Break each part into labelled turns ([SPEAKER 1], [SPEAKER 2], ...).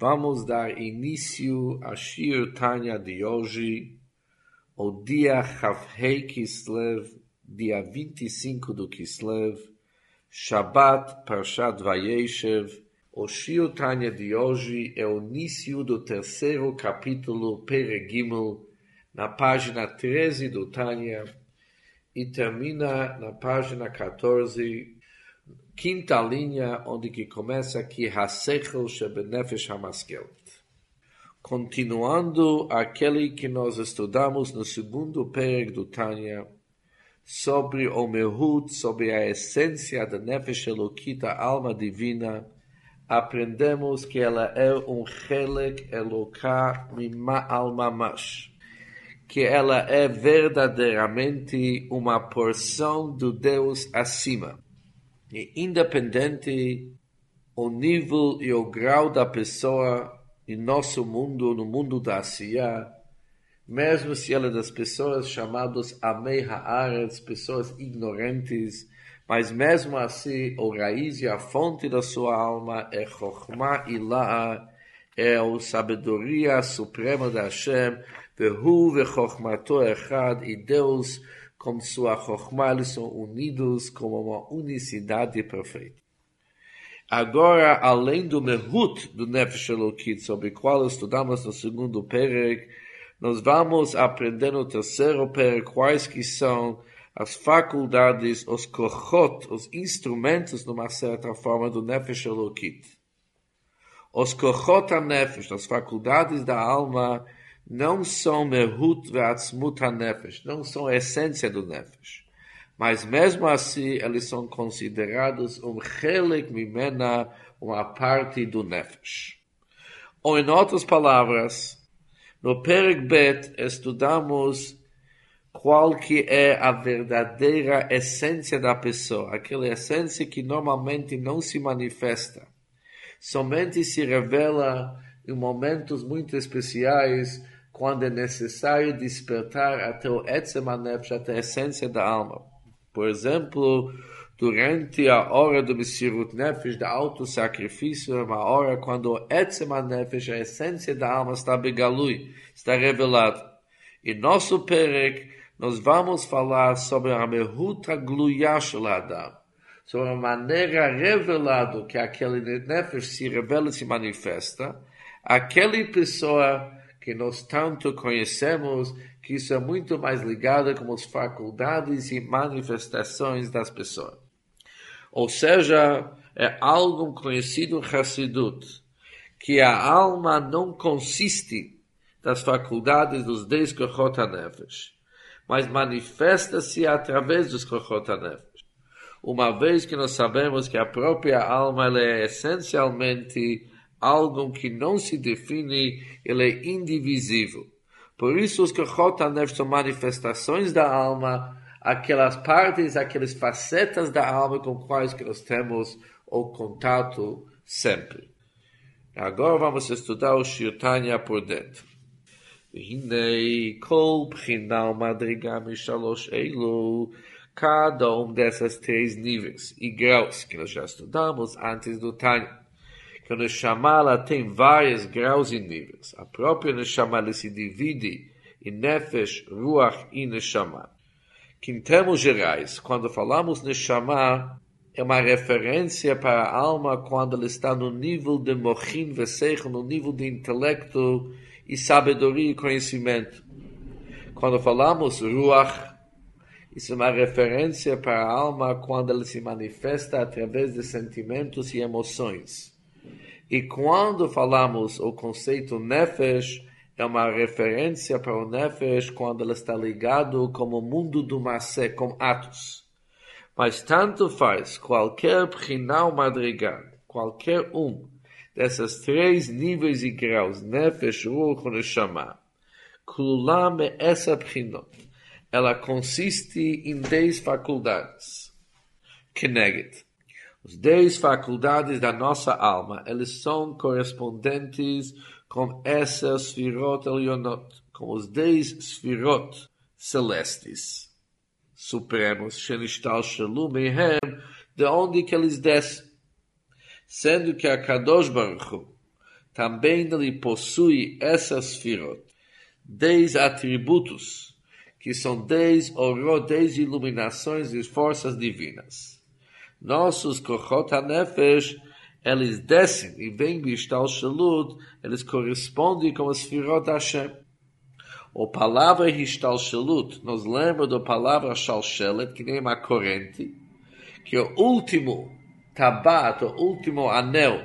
[SPEAKER 1] Vamos dar início a Shir Tanya de hoje, o dia Chavhei Kislev, dia 25 do Kislev, Shabbat Parshat Vayeshev. O Shir Tanya de hoje é o início do terceiro capítulo Peregimel, na página 13 do Tanya, e termina na página 14 quinta linha, onde que começa aqui Hasechel Shebenefesh Hamaskel. Continuando aquele que nós estudamos no segundo pereg do Tânia, sobre o Mehut, sobre a essência da Nefesh Elokita, alma divina, aprendemos que ela é um Chelek Eloká Mima'al Mamash, que ela é verdadeiramente uma porção do Deus acima e independente o nível e o grau da pessoa em nosso mundo, no mundo da Asiá, mesmo se ela é das pessoas chamadas Amei Haaretz, pessoas ignorantes, mas mesmo assim, o raiz e a fonte da sua alma é Chokhmah Ila'a, é a sabedoria suprema da Hashem, Vehu Vechokhmato Echad, e Deus com sua Chokhmah, eles são unidos como uma unicidade perfeita. Agora, além do Mehut do Nefesh Elokit, sobre o qual estudamos no segundo Perek, nós vamos aprender no terceiro Perek quais que são as faculdades, os kochot, os instrumentos, numa certa forma, do Nefesh Elokit. Os kochot ha-nefesh, as faculdades da alma, não são mehut ve'atzmut nefesh, não são a essência do nefesh. Mas mesmo assim, eles são considerados um chelik mimena, uma parte do nefesh. Ou em outras palavras, no Perek Bet estudamos qual que é a verdadeira essência da pessoa, aquela essência que normalmente não se manifesta, somente se revela em momentos muito especiais, quando é necessário despertar até o Etzem Nefesh, até a essência da alma. Por exemplo, durante a hora do Messirut Nefesh, da auto-sacrifício, é uma hora quando o Etzem Nefesh, a essência da alma, está begalui, está revelado. E nosso Perek, nós vamos falar sobre a Mehuta Gluyah Adam, sobre a maneira revelada que aquele Nefesh se revela e se manifesta, aquela pessoa que nós tanto conhecemos, que isso é muito mais ligado com as faculdades e manifestações das pessoas. Ou seja, é algo conhecido em Hassidut, que a alma não consiste das faculdades dos dez Kochot HaNefesh, mas manifesta-se através dos Kochot HaNefesh. Uma vez que nós sabemos que a própria alma é essencialmente algo que não se define, ele é indivisível. Por isso os Kachot HaNefesh são manifestações da alma, aquelas partes, aquelas facetas da alma com quais que nós temos o contato sempre. Agora vamos estudar o Shirtanya por dentro. Hinei kol bchinal madriga mishalosh eilu cada um dessas três níveis e graus que nós já estudamos antes do Tanya que o Neshama ela tem vários graus e níveis. A própria Neshama ela se divide em Nefesh, Ruach e Neshama. Que em termos gerais, quando falamos Neshama, é uma referência para a alma quando ela está no nível de Mochin Vesecho, no nível de intelecto e sabedoria e conhecimento. Quando falamos Ruach, isso é uma referência para a alma quando ela se manifesta através de sentimentos e emoções. E quando falamos o conceito Nefesh, é uma referência para o Nefesh quando ele está ligado com o mundo do Masé, com atos. Mas tanto faz qualquer prinal madrigal, qualquer um dessas três níveis e graus, Nefesh, Ruach e Neshama, Kulam essa prinot, ela consiste em dez faculdades. Keneged. Os dez faculdades da nossa alma, eles são correspondentes com essas sfirot elionot, com os dez sfirot celestes, supremos, shenishtal shalom mehem, de onde que eles descem. Sendo que a Kadosh Baruch Hu também ele possui essas firot, dez atributos, que são dez orot, dez iluminações e forças divinas. Nossos kochot nefesh eles descem e vêm Bishtal Shalut, eles correspondem com as Firot Hashem. O palavra Hishtal Shalut nos lembra da palavra Shalshelet, que nem uma corrente, que o último tabat, o último anel,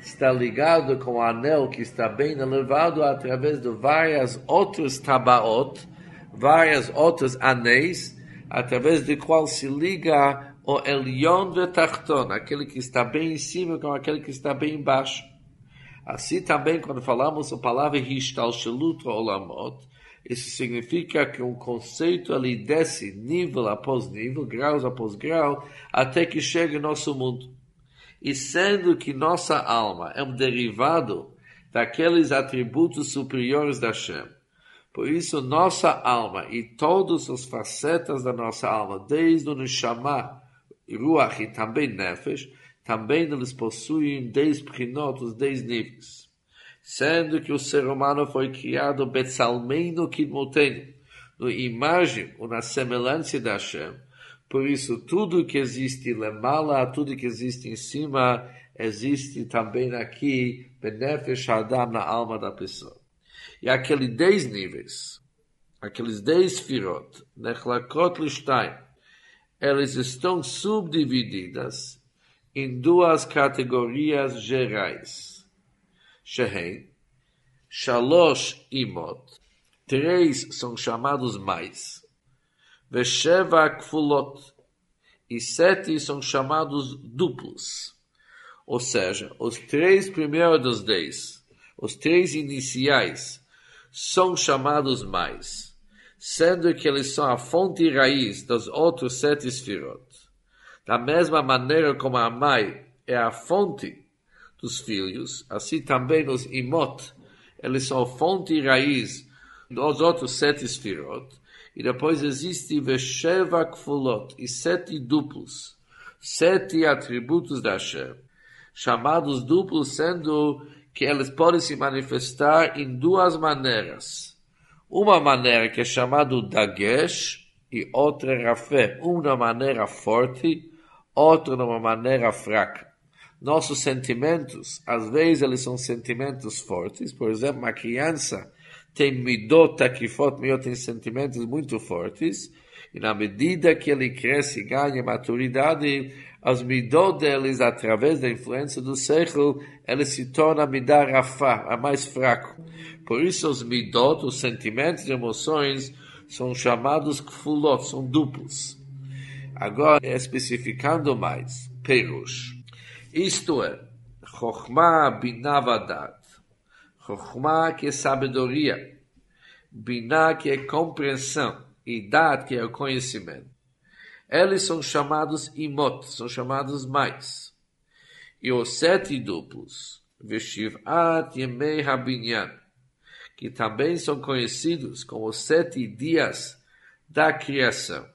[SPEAKER 1] está ligado com o anel que está bem elevado através de várias outras tabaot, várias outras anéis, através de qual se liga o Elion de Tachton, aquele que está bem em cima com aquele que está bem embaixo. Assim também, quando falamos a palavra Hishtalshelut Olamot, isso significa que um conceito ali desce nível após nível, graus após grau, até que chega no nosso mundo. E sendo que nossa alma é um derivado daqueles atributos superiores da Shem, por isso nossa alma e todas as facetas da nossa alma, desde o Neshama, Ruach e também Nefesh, também eles possuem dez prinot, os dez níveis. Sendo que o ser humano foi criado Betzalmeino Kidmotenu, no imagem ou na semelhança da Hashem. Por isso, tudo que existe lemala, tudo que existe em cima, existe também aqui, Benefesh Adam, na alma da pessoa. E aqueles dez níveis, aqueles dez firot, Nechlakot Lishtaim, elas estão subdivididas em duas categorias gerais. Shehen, Shalosh Imot, três são chamados mais. Vesheva Kfulot, e sete são chamados duplos. Ou seja, os três primeiros dos dez, os três iniciais, são chamados mais sendo que eles são a fonte e raiz dos outros sete esfirot. Da mesma maneira como a mãe é a fonte dos filhos, assim também os imot, eles são a fonte e raiz dos outros sete esfirot. E depois existe Vesheva Kfulot, e sete duplos, sete atributos da Hashem, chamados duplos sendo que eles podem se manifestar em duas maneiras uma maneira que é chamado dagesh e outra rafé, uma maneira forte, outra numa maneira fraca. Nossos sentimentos, às vezes eles são sentimentos fortes, por exemplo, uma criança tem midot takifot, meu tem sentimentos muito fortes, e na medida que ele cresce e ganha maturidade, as midot deles, através da influência do século, ele se torna midar rafá, a mais fraco. Por isso os midot, os sentimentos e emoções, são chamados kfulot, são duplos. Agora, especificando mais, perush. Isto é, Chokhmah binavadat. Chokhmah que é sabedoria. Binah que é compreensão. E dat que é o conhecimento. Eles são chamados imot, são chamados mais. E os sete duplos, Veshivat Yemei Habinyan, que também são conhecidos como os sete dias da criação,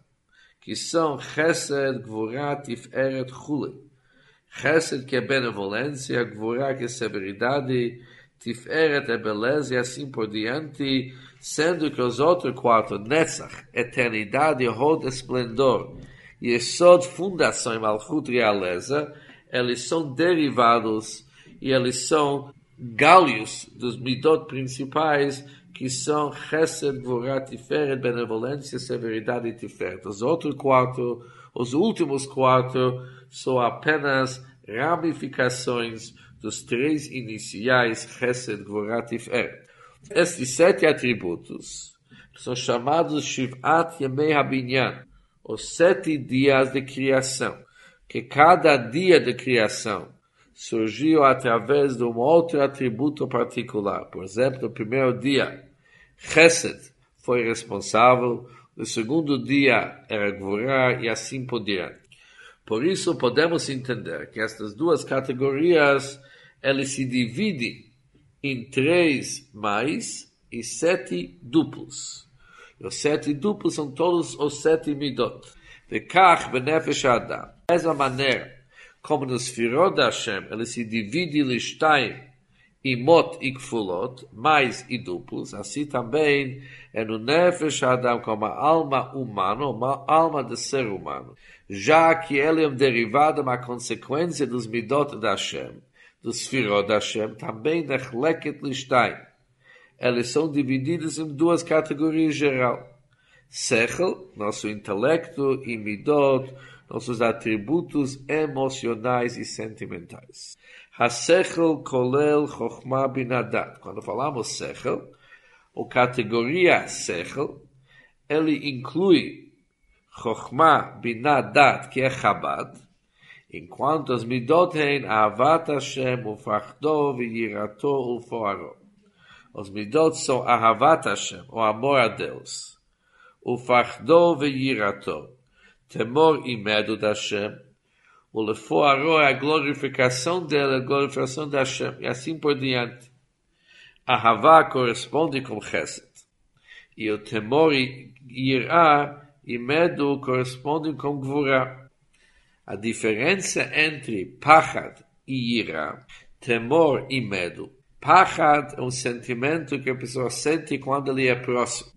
[SPEAKER 1] que são Chesed, Gvurat, Tiferet, Chule. Chesed, que é benevolência, Gvurat, que é severidade, Tiferet é beleza e assim por diante, sendo que os outros quatro, Netzach, eternidade, Rod, esplendor, e Esod, fundação e Malchut, realeza, eles são derivados e eles são galhos dos midot principais, que são Chesed, Gvorat, Tiferet, benevolência, severidade e Tiferet. Os outros quatro, os últimos quatro, são apenas ramificações dos três iniciais Chesed, Gvorat, Tiferet. Estes sete atributos são chamados Shivat Yemei Habinyan, os sete dias de criação, que cada dia de criação surgiu através de um outro atributo particular. Por exemplo, no primeiro dia, Chesed foi responsável, no segundo dia era Gvorá e assim por diante. Por isso, podemos entender que estas duas categorias, elas se dividem em três mais e sete duplos. Os sete duplos são todos os sete midot. De kach benefesh adam. Dessa maneira, como nos Firot da Hashem, ele se divide em imot e kfulot, mais e duplos, assim também é no Nefesh Adam como a alma humana, uma alma de ser humano, já que ele é um derivado, uma consequência dos midot da Hashem, dos Sfirot Hashem, também nechleket listain. Eles são divididos em duas categorias geral. Sechel, nosso intelecto, e midot, nossos atributos emocionais e sentimentais. Hasechel kolel chokhmah binadat. Quando falamos sechel, ou categoria sechel, ele inclui chokhmah binadat, que é Chabad, enquanto as midot hein avat Hashem, ufachdo, v'yirato, ufoaro. Os midot são ahavat Hashem, o amor a Deus. Ufachdo, v'yirato temor e medo da Hashem, o é a glorificação dela, a glorificação da Hashem, e assim por diante. A Havá corresponde com Chesed, e o temor e irá e medo correspondem com Gvurá. A diferença entre Pachad e Ira, temor e medo. Pachad é um sentimento que a pessoa sente quando ele é próximo.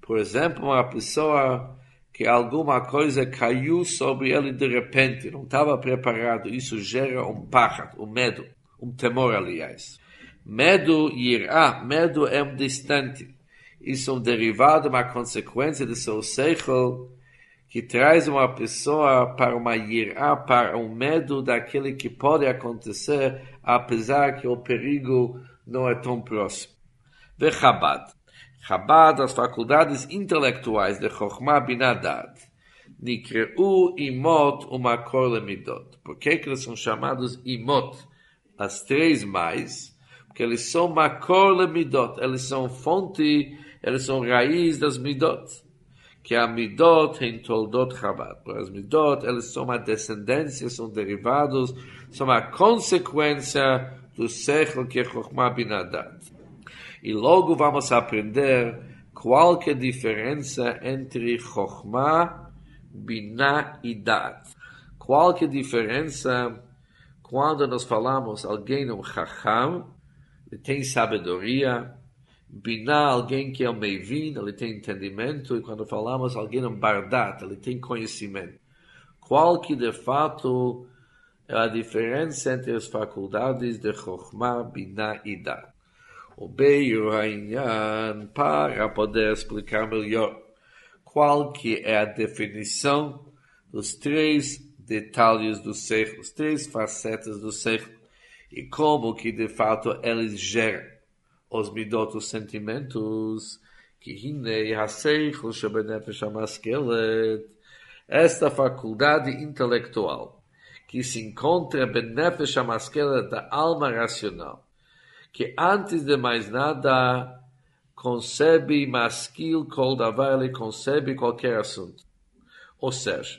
[SPEAKER 1] Por exemplo, uma pessoa que alguma coisa caiu sobre ele de repente, não estava preparado. Isso gera um pachat, um medo, um temor, aliás. Medo, irá, medo é um distante. Isso é um derivado, uma consequência do seu seichel, que traz uma pessoa para uma irá, para um medo daquele que pode acontecer, apesar que o perigo não é tão próximo. Vechabad. Chabad, as faculdades intelectuais de Chokhmah Binadad, Nikreu Imot Umakor Lemidot. Por que, que eles são chamados Imot? As três mais, porque eles são Makor Lemidot, eles são fonte, eles são raiz das Midot. Que a Midot em Toldot Chabad. As Midot, eles são uma descendência, são derivados, são a consequência do século que é Chokhmah Binadad. E logo vamos aprender qual que é a diferença entre Chokhmah, Binah e Dat. Qual que é a diferença quando nós falamos alguém um Chacham, tem sabedoria, Binah, alguém que é um Meivin, ele tem entendimento, e quando falamos alguém um Bardat, ele tem conhecimento. Qual que de fato é a diferença entre as faculdades de Chokhmah, Binah e Dat? o Beio para poder explicar melhor qual que é a definição dos três detalhes do ser, os três facetas do ser e como que de fato eles geram os midot, os sentimentos que hinei haseichel shebenefesh amaskelet esta faculdade intelectual que se encontra benefesh amaskelet da alma racional que antes de mais nada concebe masquil kol davar, ele concebe qualquer assunto. Ou seja,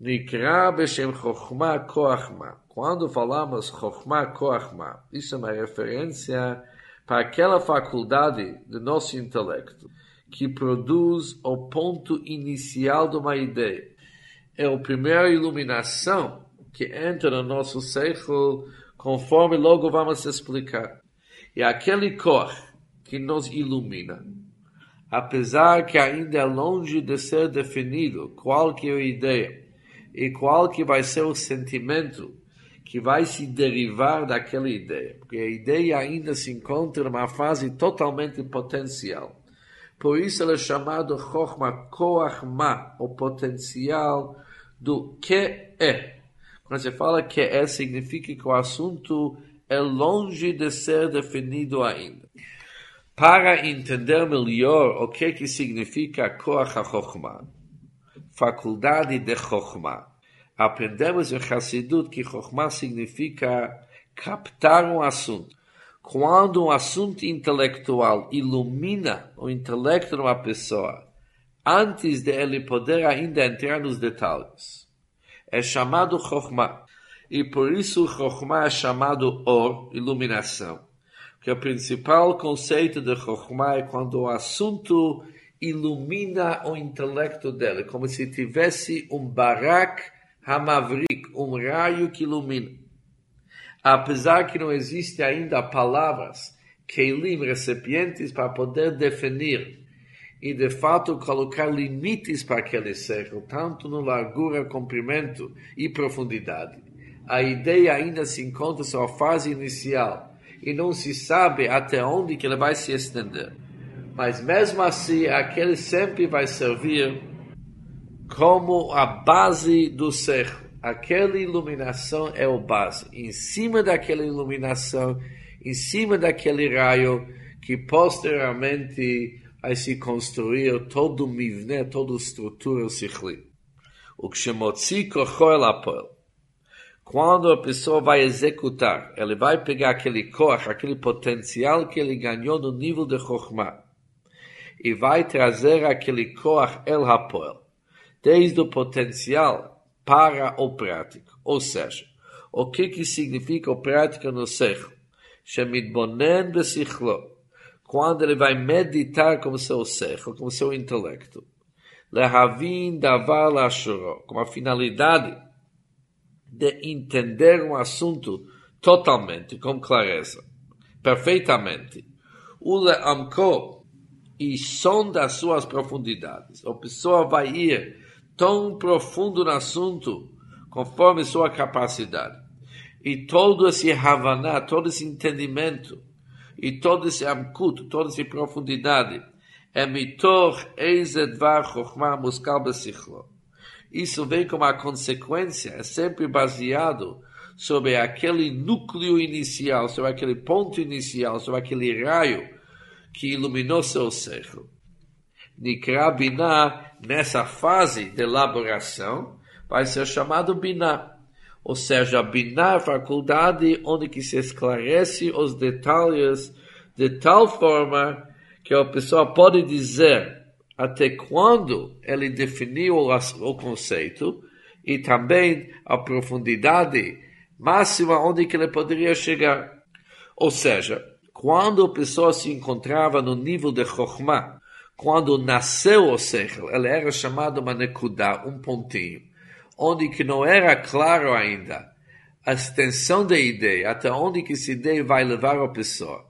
[SPEAKER 1] Nikra Beshem Koachma. Quando falamos Chochma Koachma, isso é uma referência para aquela faculdade do nosso intelecto que produz o ponto inicial de uma ideia. É a primeira iluminação que entra no nosso século, conforme logo vamos explicar. E aquele cor que nos ilumina, apesar que ainda é longe de ser definido qual que é a ideia e qual que vai ser o sentimento que vai se derivar daquela ideia, porque a ideia ainda se encontra numa fase totalmente potencial. Por isso ela é chamado Chokhmah Koachma, o potencial do que é. Quando você fala que é, significa que o assunto é longe de ser definido ainda. Para entender melhor o que, que significa Koach HaChokhmah, faculdade de Chokhmah, aprendemos em Hassidut que Chokhmah significa captar um assunto. Quando um assunto intelectual ilumina o intelecto de uma pessoa, antes de ele poder ainda entrar nos detalhes, é chamado Chokhmah e por isso Chokhmah é chamado Or, iluminação. Que o principal conceito de Chokhmah é quando o assunto ilumina o intelecto dele, como se tivesse um barak hamavrik, um raio que ilumina. apesar que não existe ainda palavras, kelim, recipientes para poder definir e de fato colocar limites para aquele céu, tanto no largura, comprimento e profundidade. A ideia ainda se encontra sua fase inicial e não se sabe até onde que ele vai se estender. Mas mesmo assim, aquele sempre vai servir como a base do ser. Aquela iluminação é o base. Em cima daquela iluminação, em cima daquele raio, que posteriormente vai se construir todo o mivne, toda a estrutura sikhli. O que chamou-se. Quando a pessoa vai executar, ele vai pegar aquele cor, aquele potencial que ele ganhou no nível de Chokhmah, e vai trazer aquele cor el Hapoel, desde o potencial para o prático. Ou seja, o que, que significa o prático no ser? Shemidbonen besichlo quando ele vai meditar com seu ser, com seu intelecto. Lehavin davar lashuro, com a finalidade de entender um assunto totalmente, com clareza, perfeitamente. O leamko e sonda as suas profundidades. A pessoa vai ir tão profundo no assunto conforme sua capacidade. E todo esse Havaná, todo esse entendimento, e todo esse amkut, toda essa profundidade, é mitor eizedvar chokhmah muskal besichlo. Isso vem como a consequência, é sempre baseado sobre aquele núcleo inicial, sobre aquele ponto inicial, sobre aquele raio que iluminou seu cérebro. Nikra Binah, nessa fase de elaboração, vai ser chamado Binah ou seja, binar faculdade onde que se esclarece os detalhes de tal forma que a pessoa pode dizer até quando ele definiu o conceito e também a profundidade máxima onde que ele poderia chegar. Ou seja, quando a pessoa se encontrava no nível de Chokhmah, quando nasceu o Sechel, ele era chamado uma nekudá, um pontinho onde que não era claro ainda a extensão da ideia, até onde que essa ideia vai levar a pessoa.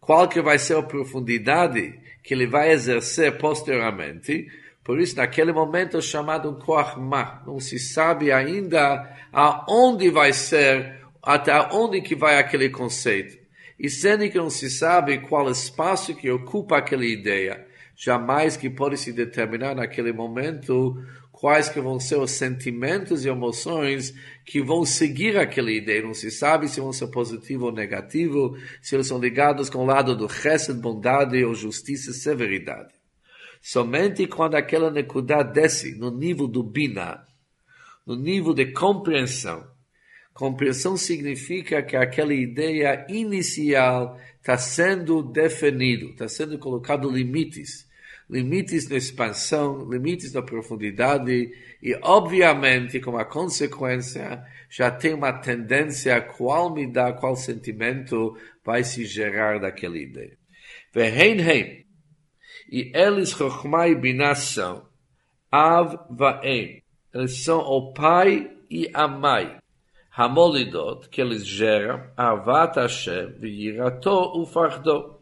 [SPEAKER 1] Qual que vai ser a profundidade que ele vai exercer posteriormente. Por isso, naquele momento é chamado um Koachma. Não se sabe ainda aonde vai ser, até onde que vai aquele conceito. E sendo que não se sabe qual espaço que ocupa aquela ideia, jamais que pode se determinar naquele momento quais que vão ser os sentimentos e emoções que vão seguir aquela ideia. Não se sabe se vão ser positivo ou negativo, se eles são ligados com o lado do chesed, bondade ou justiça, severidade. Somente quando aquela nekudá desce no nível do bina, no nível de compreensão. Compreensão significa que aquela ideia inicial está sendo definido, está sendo colocado limites limites na expansão, limites na profundidade e, obviamente, como a consequência, já tem uma tendência a qual me dá, qual sentimento vai se gerar daquela ideia. Vehem hem, e eles chokhmai binação, av vaem, eles são o pai e a mãe. Hamolidot, que eles geram, avat Hashem, virato ufardo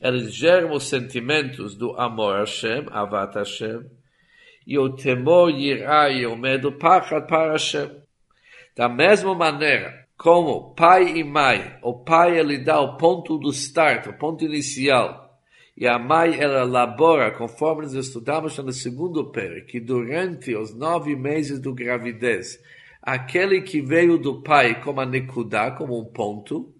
[SPEAKER 1] eles geram os sentimentos do amor a Hashem, Avat Hashem, e o temor, irá e o medo, pachat para Hashem. Da mesma maneira, como pai e mãe, o pai ele dá o ponto do start, o ponto inicial, e a mãe ela elabora, conforme nós estudamos no segundo pere, que durante os nove meses do gravidez, aquele que veio do pai como a nekudá, como um ponto,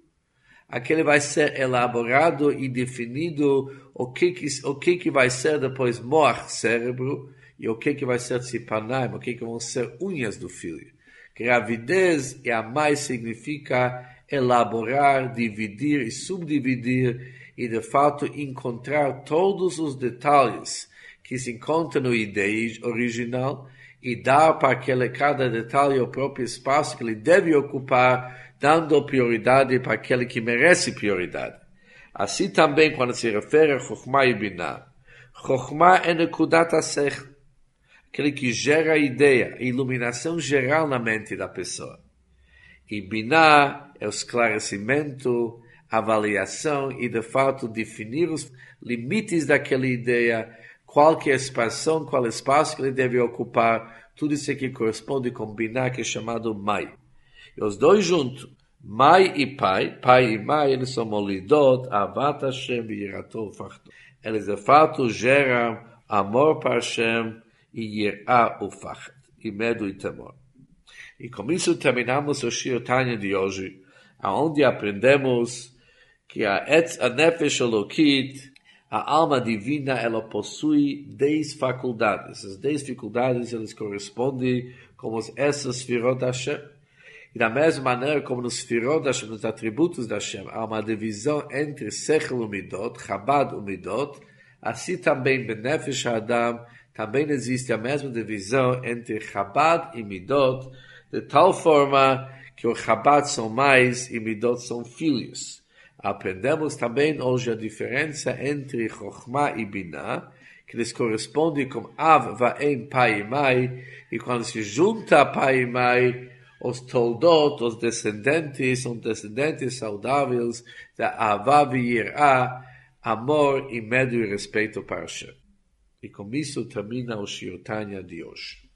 [SPEAKER 1] aquele vai ser elaborado e definido o que que, o que, que vai ser depois mor cérebro e o que que vai ser tzipanaim, o que que vão ser unhas do filho. Gravidez e a mais significa elaborar, dividir e subdividir e de fato encontrar todos os detalhes que se encontram no ideia original e dar para aquele cada detalhe o próprio espaço que ele deve ocupar dando prioridade para aquele que merece prioridade. Assim também quando se refere a Chokhmah e Binah. Chokhmah é Nekudat Asech, aquele que gera a ideia, a iluminação geral na mente da pessoa. E Biná é o esclarecimento, avaliação e, de fato, definir os limites daquela ideia, qual que é a expansão, qual é espaço que ele deve ocupar, tudo isso aqui corresponde com Biná, que é chamado Mai. E os dois juntos, Mai e Pai, Pai e Mai, eles são molidot, Avat Hashem e Yeratou Fachto. Eles, de fato, geram amor para Hashem e Yerá o e medo e temor. E com isso terminamos o Shir Tanya de hoje, onde aprendemos que a Etz a Nefesh Elokit, a alma divina, ela possui dez faculdades. Essas dez faculdades, elas correspondem como essas Sfirot Hashem. E da mesma maneira como nos nos atributos da Hashem, há uma divisão entre Sechel e Midot, Chabad e Midot, assim também Benefesh Adam, também existe a mesma divisão entre Chabad e Midot, de tal forma que o Chabad são mais e Midot são filhos. Aprendemos também hoje a diferença entre Chokhmah e Binah, que eles correspondem com Av, Vaem, Pai e Mai, e quando se junta Pai e Mai, os toldot, os descendentes, são descendentes saudáveis da Avá e amor e medo e respeito para Hashem. E com isso termina o Shirtanya de hoje.